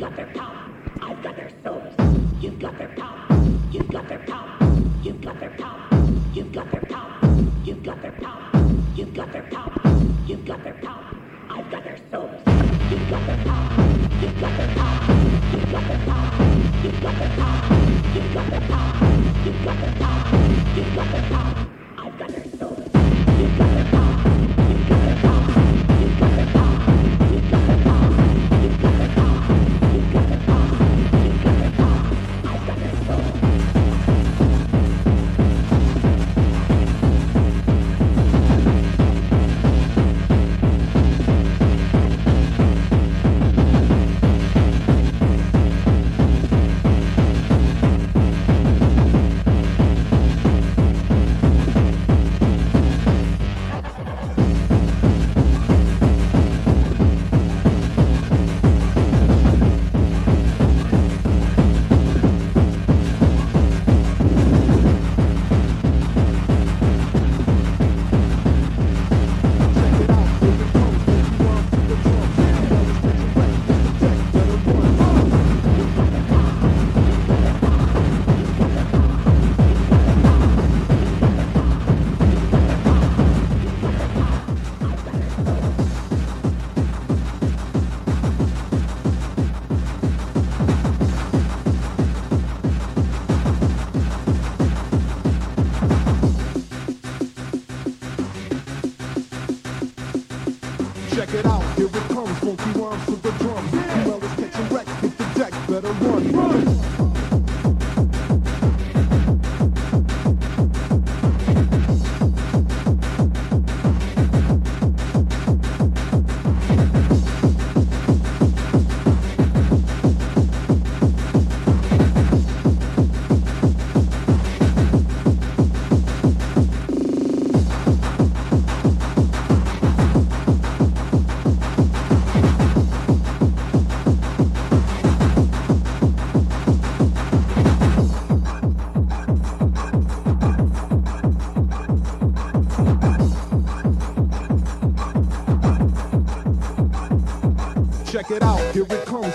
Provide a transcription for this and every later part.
got their power.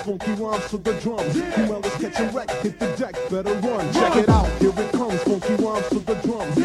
drums, funky rhymes to the drums. Yeah. You well is catching wreck, hit the deck, better run. run. Check it out, here it comes, funky rhymes to the drums.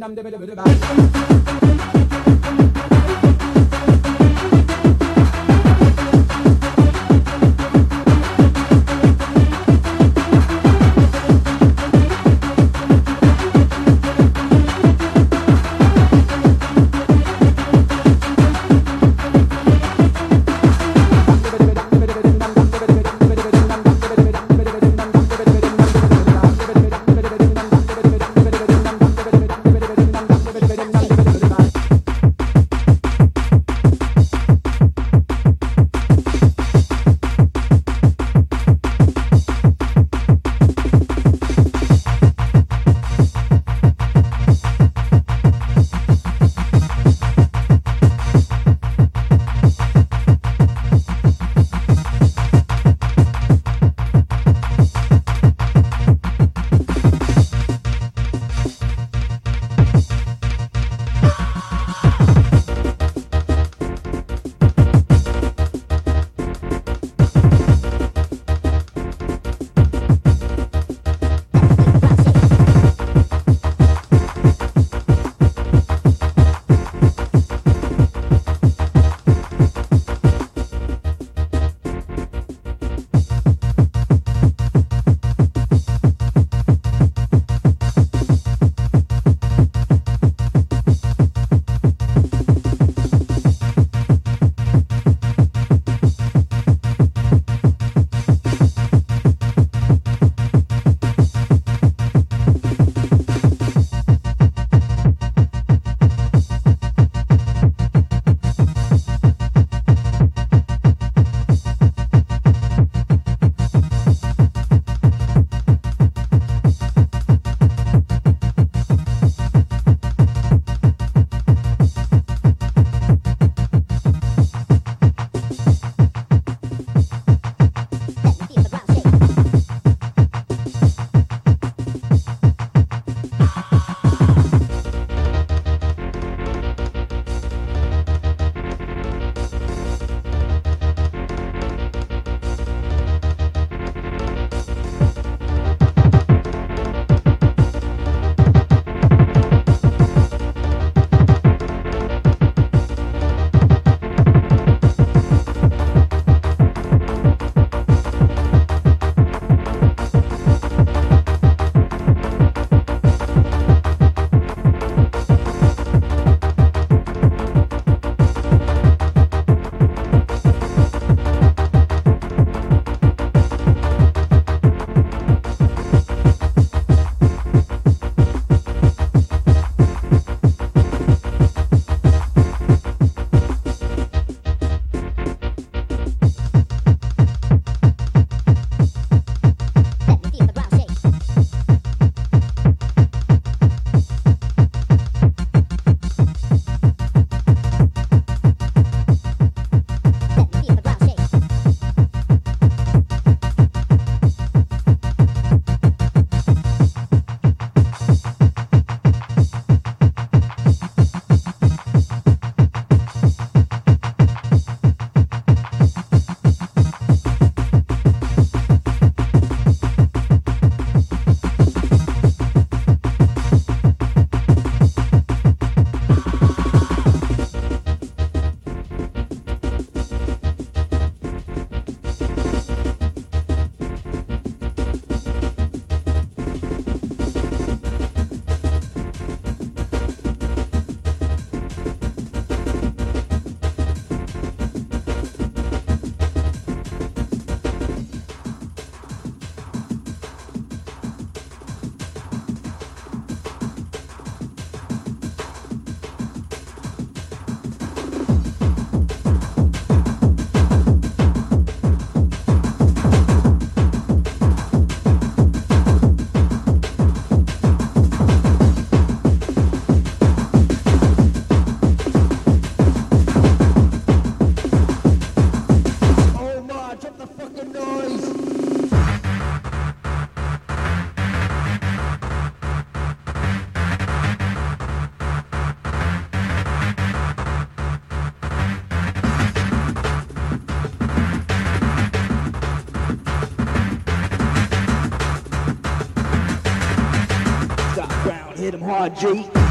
them, them, them, them, them, them, hit